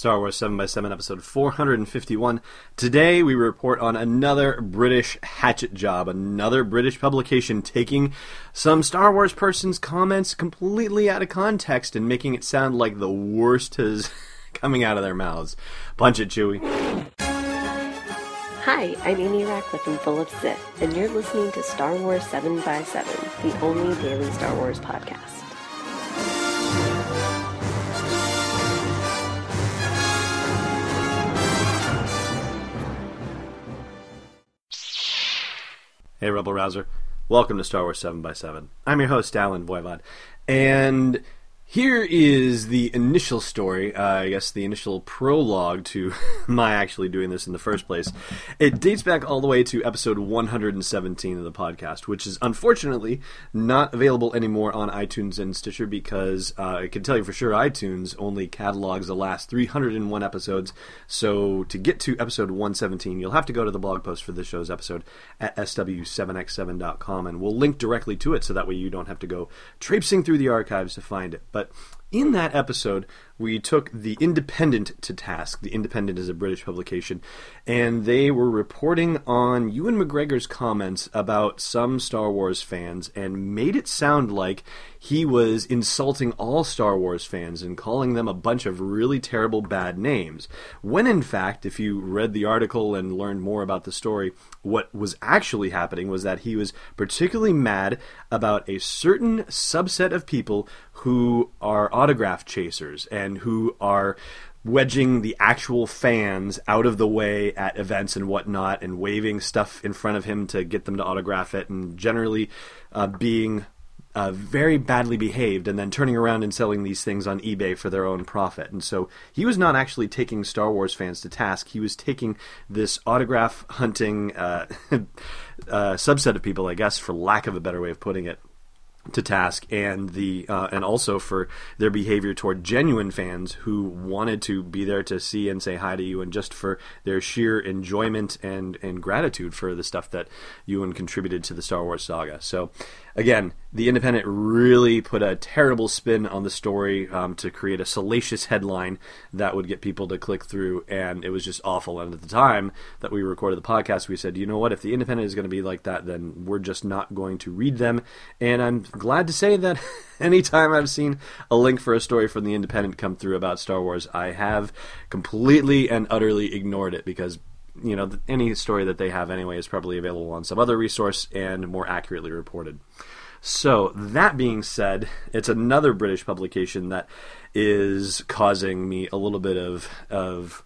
Star Wars 7x7, episode 451. Today we report on another British hatchet job, another British publication taking some Star Wars person's comments completely out of context and making it sound like the worst is coming out of their mouths. Punch it, Chewie. Hi, I'm Amy Ratcliffe from Full of Sith, and you're listening to Star Wars 7x7, the only daily Star Wars podcast. Hey, Rebel Rouser. Welcome to Star Wars 7x7. I'm your host, Allen Voivod. And here is the initial story, uh, I guess the initial prologue to my actually doing this in the first place. It dates back all the way to episode 117 of the podcast, which is unfortunately not available anymore on iTunes and Stitcher because uh, I can tell you for sure iTunes only catalogs the last 301 episodes. So to get to episode 117, you'll have to go to the blog post for this show's episode at sw7x7.com, and we'll link directly to it so that way you don't have to go traipsing through the archives to find it. But but in that episode, we took The Independent to task. The Independent is a British publication, and they were reporting on Ewan McGregor's comments about some Star Wars fans and made it sound like he was insulting all Star Wars fans and calling them a bunch of really terrible bad names. When in fact, if you read the article and learned more about the story, what was actually happening was that he was particularly mad about a certain subset of people who are autograph chasers and who are wedging the actual fans out of the way at events and whatnot and waving stuff in front of him to get them to autograph it and generally uh, being uh, very badly behaved and then turning around and selling these things on eBay for their own profit. And so he was not actually taking Star Wars fans to task. He was taking this autograph hunting uh, uh, subset of people, I guess, for lack of a better way of putting it, to task and the uh, and also for their behavior toward genuine fans who wanted to be there to see and say hi to you and just for their sheer enjoyment and and gratitude for the stuff that Ewan contributed to the Star Wars saga. So again, the Independent really put a terrible spin on the story um, to create a salacious headline that would get people to click through, and it was just awful. And at the time that we recorded the podcast, we said, you know what, if the Independent is going to be like that, then we're just not going to read them. And I'm glad to say that anytime I've seen a link for a story from the Independent come through about Star Wars, I have completely and utterly ignored it because you know, any story that they have anyway is probably available on some other resource and more accurately reported. So, that being said, it's another British publication that is causing me a little bit of, of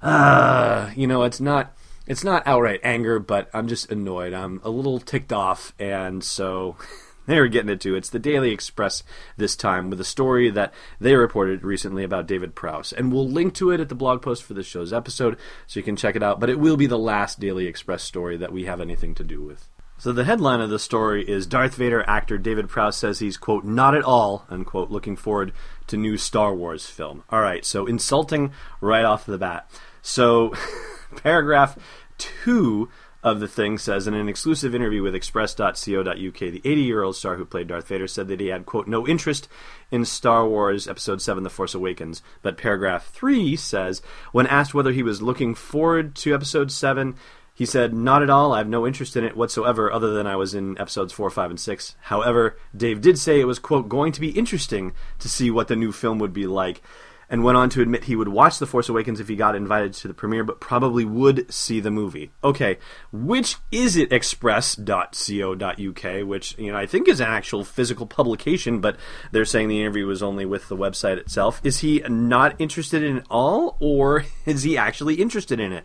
uh, you know, it's not it's not outright anger, but I'm just annoyed. I'm a little ticked off, and so they were getting it too. It's the Daily Express this time with a story that they reported recently about David Prowse. And we'll link to it at the blog post for this show's episode so you can check it out. But it will be the last Daily Express story that we have anything to do with. So the headline of the story is Darth Vader actor David Prowse says he's quote not at all unquote looking forward to new Star Wars film. All right, so insulting right off the bat. So paragraph 2 of the thing says in an exclusive interview with express.co.uk the 80-year-old star who played darth vader said that he had quote no interest in star wars episode 7 the force awakens but paragraph 3 says when asked whether he was looking forward to episode 7 he said, Not at all. I have no interest in it whatsoever, other than I was in episodes 4, 5, and 6. However, Dave did say it was, quote, going to be interesting to see what the new film would be like and went on to admit he would watch The Force Awakens if he got invited to the premiere, but probably would see the movie. Okay, which is it express.co.uk, which, you know, I think is an actual physical publication, but they're saying the interview was only with the website itself. Is he not interested in it all, or is he actually interested in it?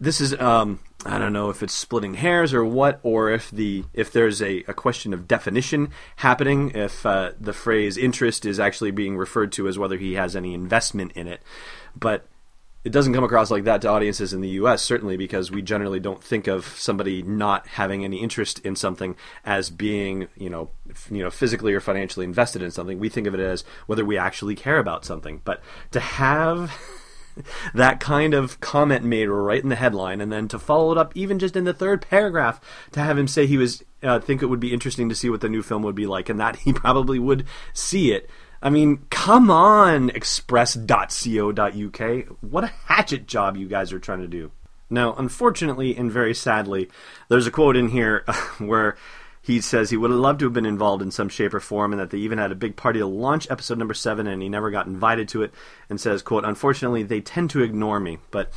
This is um, I don't know if it's splitting hairs or what, or if the if there's a, a question of definition happening, if uh, the phrase interest is actually being referred to as whether he has any investment in it. But it doesn't come across like that to audiences in the U.S. Certainly, because we generally don't think of somebody not having any interest in something as being, you know, f- you know, physically or financially invested in something. We think of it as whether we actually care about something. But to have that kind of comment made right in the headline, and then to follow it up even just in the third paragraph to have him say he was uh, think it would be interesting to see what the new film would be like, and that he probably would see it. I mean, come on, express.co.uk. What a hatchet job you guys are trying to do. Now, unfortunately and very sadly, there's a quote in here where he says he would have loved to have been involved in some shape or form and that they even had a big party to launch episode number 7 and he never got invited to it and says quote unfortunately they tend to ignore me but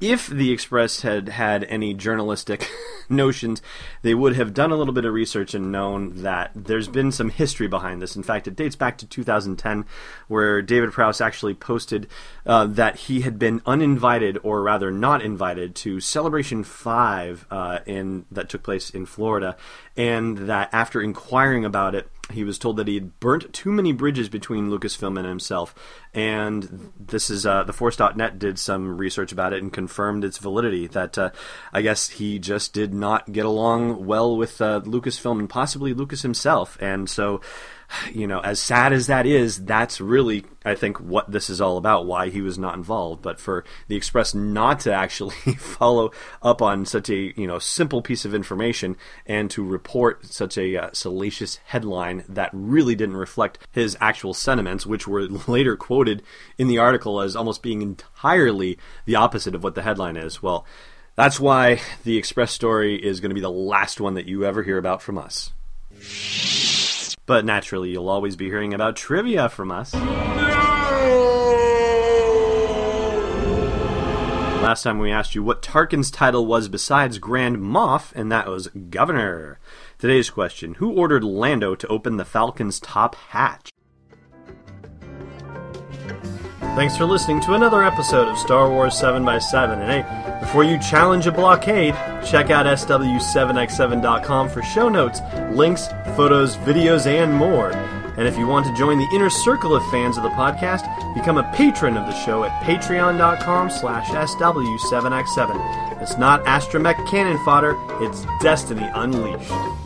if the Express had had any journalistic notions, they would have done a little bit of research and known that there's been some history behind this. In fact, it dates back to 2010, where David Prowse actually posted uh, that he had been uninvited, or rather not invited, to Celebration 5 uh, in, that took place in Florida, and that after inquiring about it, he was told that he had burnt too many bridges between Lucasfilm and himself. And this is uh, TheForce.net did some research about it and confirmed its validity. That uh, I guess he just did not get along well with uh, Lucasfilm and possibly Lucas himself. And so you know, as sad as that is, that's really, I think, what this is all about, why he was not involved. But for the Express not to actually follow up on such a, you know, simple piece of information and to report such a uh, salacious headline that really didn't reflect his actual sentiments, which were later quoted in the article as almost being entirely the opposite of what the headline is. Well, that's why the Express story is going to be the last one that you ever hear about from us. But naturally, you'll always be hearing about trivia from us. Last time we asked you what Tarkin's title was besides Grand Moff, and that was Governor. Today's question Who ordered Lando to open the Falcon's top hatch? Thanks for listening to another episode of Star Wars 7x7. And hey, before you challenge a blockade, check out SW7x7.com for show notes, links, photos, videos, and more. And if you want to join the inner circle of fans of the podcast, become a patron of the show at patreon.com slash SW7x7. It's not astromech cannon fodder, it's Destiny Unleashed.